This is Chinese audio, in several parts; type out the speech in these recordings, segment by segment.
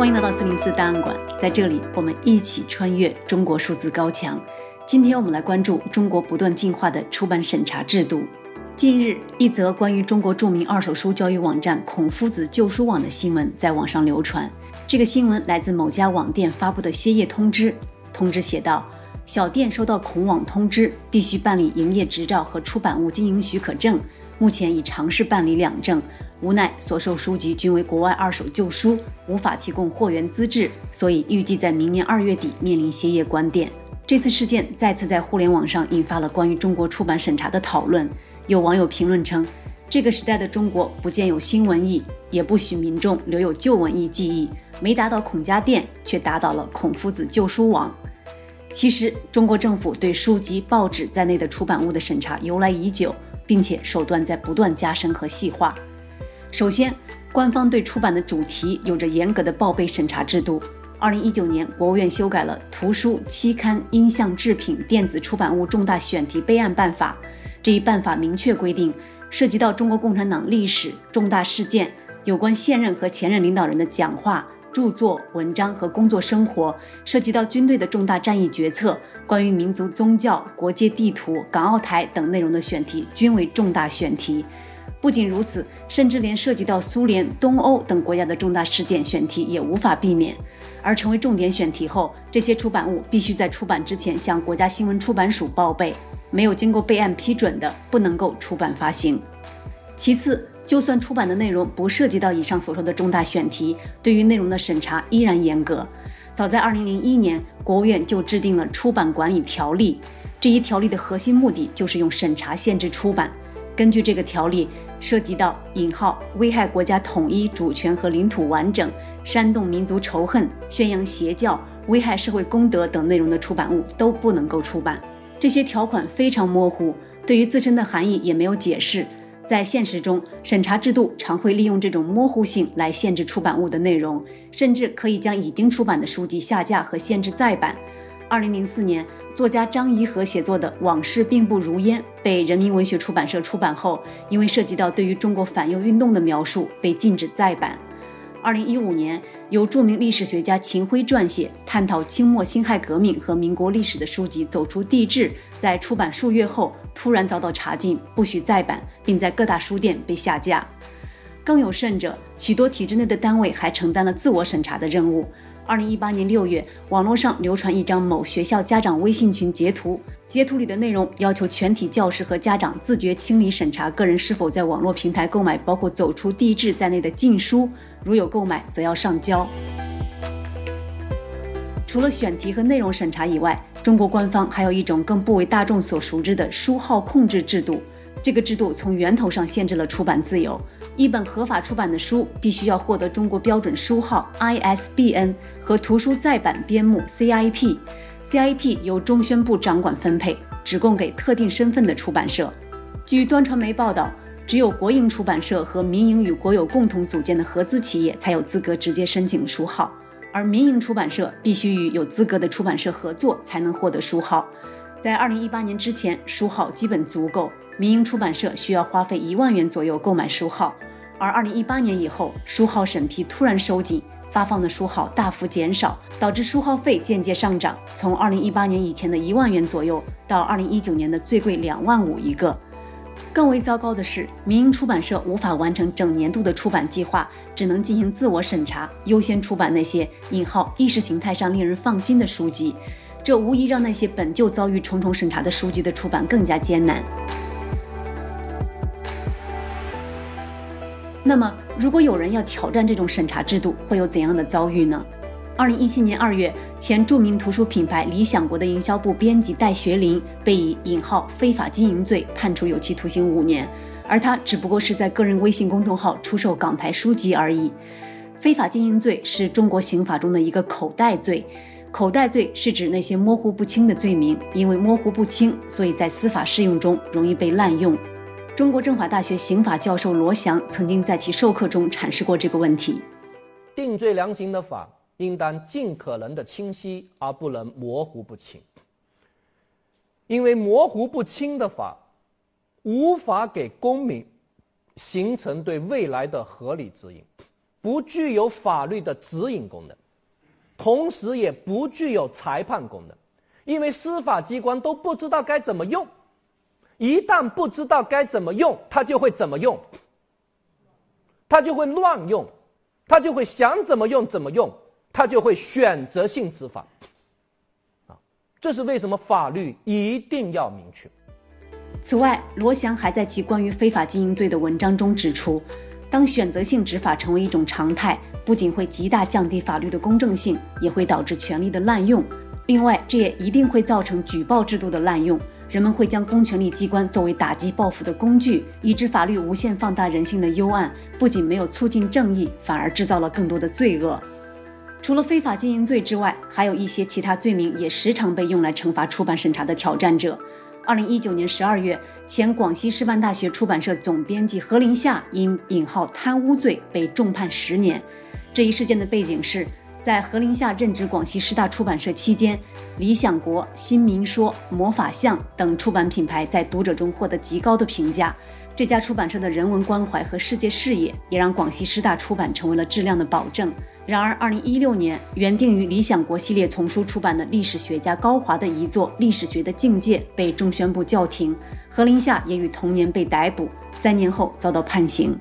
欢迎来到四零四档案馆，在这里我们一起穿越中国数字高墙。今天我们来关注中国不断进化的出版审查制度。近日，一则关于中国著名二手书交易网站孔夫子旧书网的新闻在网上流传。这个新闻来自某家网店发布的歇业通知。通知写道：小店收到孔网通知，必须办理营业执照和出版物经营许可证。目前已尝试办理两证。无奈所售书籍均为国外二手旧书，无法提供货源资质，所以预计在明年二月底面临歇业关店。这次事件再次在互联网上引发了关于中国出版审查的讨论。有网友评论称：“这个时代的中国不见有新文艺，也不许民众留有旧文艺记忆，没打倒孔家店，却打倒了孔夫子旧书网。”其实，中国政府对书籍、报纸在内的出版物的审查由来已久，并且手段在不断加深和细化。首先，官方对出版的主题有着严格的报备审查制度。二零一九年，国务院修改了《图书、期刊、音像制品、电子出版物重大选题备案办法》。这一办法明确规定，涉及到中国共产党历史重大事件、有关现任和前任领导人的讲话、著作、文章和工作生活，涉及到军队的重大战役决策、关于民族宗教、国界地图、港澳台等内容的选题，均为重大选题。不仅如此，甚至连涉及到苏联、东欧等国家的重大事件选题也无法避免。而成为重点选题后，这些出版物必须在出版之前向国家新闻出版署报备，没有经过备案批准的，不能够出版发行。其次，就算出版的内容不涉及到以上所说的重大选题，对于内容的审查依然严格。早在2001年，国务院就制定了《出版管理条例》，这一条例的核心目的就是用审查限制出版。根据这个条例，涉及到引号危害国家统一主权和领土完整、煽动民族仇恨、宣扬邪教、危害社会公德等内容的出版物都不能够出版。这些条款非常模糊，对于自身的含义也没有解释。在现实中，审查制度常会利用这种模糊性来限制出版物的内容，甚至可以将已经出版的书籍下架和限制再版。二零零四年，作家张颐和写作的《往事并不如烟》被人民文学出版社出版后，因为涉及到对于中国反右运动的描述，被禁止再版。二零一五年，由著名历史学家秦晖撰写、探讨清末辛亥革命和民国历史的书籍《走出帝制》，在出版数月后突然遭到查禁，不许再版，并在各大书店被下架。更有甚者，许多体制内的单位还承担了自我审查的任务。二零一八年六月，网络上流传一张某学校家长微信群截图，截图里的内容要求全体教师和家长自觉清理审查个人是否在网络平台购买包括《走出地质》在内的禁书，如有购买，则要上交。除了选题和内容审查以外，中国官方还有一种更不为大众所熟知的书号控制制度。这个制度从源头上限制了出版自由。一本合法出版的书必须要获得中国标准书号 ISBN 和图书再版编目 CIP。CIP 由中宣部掌管分配，只供给特定身份的出版社。据端传媒报道，只有国营出版社和民营与国有共同组建的合资企业才有资格直接申请书号，而民营出版社必须与有资格的出版社合作才能获得书号。在2018年之前，书号基本足够。民营出版社需要花费一万元左右购买书号，而二零一八年以后，书号审批突然收紧，发放的书号大幅减少，导致书号费间接上涨，从二零一八年以前的一万元左右，到二零一九年的最贵两万五一个。更为糟糕的是，民营出版社无法完成整年度的出版计划，只能进行自我审查，优先出版那些引号意识形态上令人放心的书籍，这无疑让那些本就遭遇重重审查的书籍的出版更加艰难。那么，如果有人要挑战这种审查制度，会有怎样的遭遇呢？二零一七年二月，前著名图书品牌理想国的营销部编辑戴学林被以引号非法经营罪判处有期徒刑五年，而他只不过是在个人微信公众号出售港台书籍而已。非法经营罪是中国刑法中的一个口袋罪，口袋罪是指那些模糊不清的罪名，因为模糊不清，所以在司法适用中容易被滥用。中国政法大学刑法教授罗翔曾经在其授课中阐释过这个问题。定罪量刑的法应当尽可能的清晰，而不能模糊不清。因为模糊不清的法无法给公民形成对未来的合理指引，不具有法律的指引功能，同时也不具有裁判功能，因为司法机关都不知道该怎么用，一旦不知道该怎么用，他就会怎么用，他就会乱用，他就会想怎么用怎么用，他就会选择性执法。啊，这是为什么法律一定要明确。此外，罗翔还在其关于非法经营罪的文章中指出，当选择性执法成为一种常态，不仅会极大降低法律的公正性，也会导致权力的滥用。另外，这也一定会造成举报制度的滥用，人们会将公权力机关作为打击报复的工具，以致法律无限放大人性的幽暗，不仅没有促进正义，反而制造了更多的罪恶。除了非法经营罪之外，还有一些其他罪名也时常被用来惩罚出版审查的挑战者。二零一九年十二月，前广西师范大学出版社总编辑何林夏因引号贪污罪被重判十年。这一事件的背景是，在何林夏任职广西师大出版社期间，理想国、新民说、魔法象等出版品牌在读者中获得极高的评价。这家出版社的人文关怀和世界视野，也让广西师大出版成为了质量的保证。然而，二零一六年，原定于理想国系列丛书出版的历史学家高华的遗作《历史学的境界》被中宣部叫停，何林夏也于同年被逮捕，三年后遭到判刑。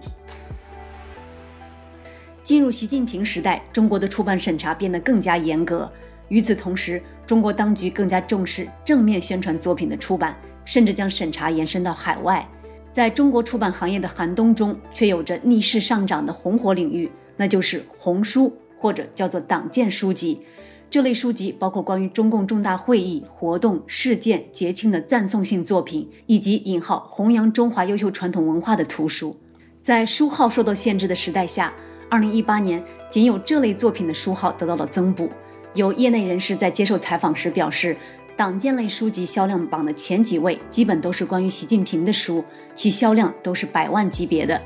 进入习近平时代，中国的出版审查变得更加严格。与此同时，中国当局更加重视正面宣传作品的出版，甚至将审查延伸到海外。在中国出版行业的寒冬中，却有着逆势上涨的红火领域，那就是红书，或者叫做党建书籍。这类书籍包括关于中共重大会议、活动、事件、节庆的赞颂性作品，以及引号弘扬中华优秀传统文化的图书。在书号受到限制的时代下，二零一八年仅有这类作品的书号得到了增补。有业内人士在接受采访时表示。党建类书籍销量榜的前几位，基本都是关于习近平的书，其销量都是百万级别的。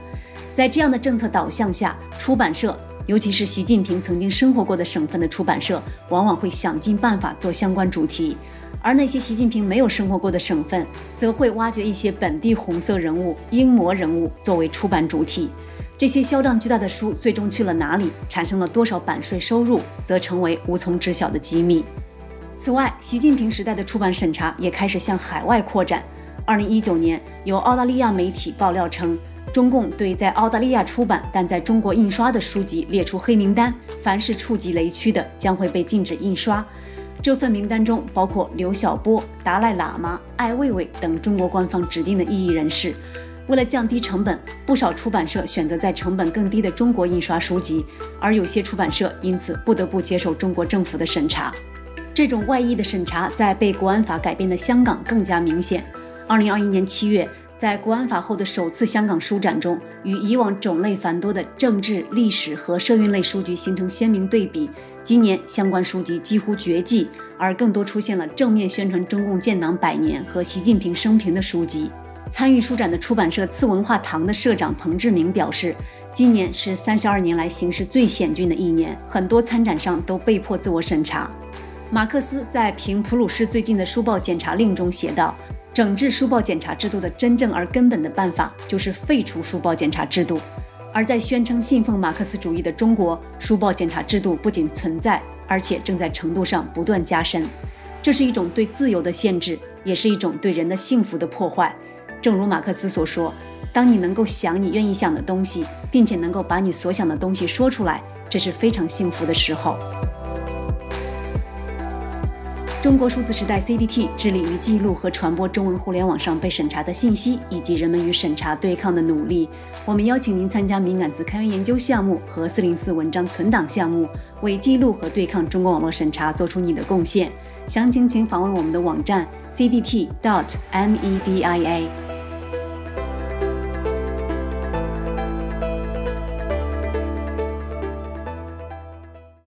在这样的政策导向下，出版社，尤其是习近平曾经生活过的省份的出版社，往往会想尽办法做相关主题；而那些习近平没有生活过的省份，则会挖掘一些本地红色人物、英模人物作为出版主题。这些销量巨大的书最终去了哪里，产生了多少版税收入，则成为无从知晓的机密。此外，习近平时代的出版审查也开始向海外扩展。二零一九年，有澳大利亚媒体爆料称，中共对在澳大利亚出版但在中国印刷的书籍列出黑名单，凡是触及雷区的，将会被禁止印刷。这份名单中包括刘晓波、达赖喇嘛、艾未未等中国官方指定的异议人士。为了降低成本，不少出版社选择在成本更低的中国印刷书籍，而有些出版社因此不得不接受中国政府的审查。这种外溢的审查在被国安法改变的香港更加明显。二零二一年七月，在国安法后的首次香港书展中，与以往种类繁多的政治、历史和社运类书籍形成鲜明对比。今年相关书籍几乎绝迹，而更多出现了正面宣传中共建党百年和习近平生平的书籍。参与书展的出版社次文化堂的社长彭志明表示，今年是三十二年来形势最险峻的一年，很多参展商都被迫自我审查。马克思在评普鲁士最近的书报检查令中写道：“整治书报检查制度的真正而根本的办法，就是废除书报检查制度。”而在宣称信奉马克思主义的中国，书报检查制度不仅存在，而且正在程度上不断加深。这是一种对自由的限制，也是一种对人的幸福的破坏。正如马克思所说：“当你能够想你愿意想的东西，并且能够把你所想的东西说出来，这是非常幸福的时候。”中国数字时代 CDT 致力于记录和传播中文互联网上被审查的信息，以及人们与审查对抗的努力。我们邀请您参加敏感词开源研究项目和四零四文章存档项目，为记录和对抗中国网络审查做出你的贡献。详情请访问我们的网站 cdt.media。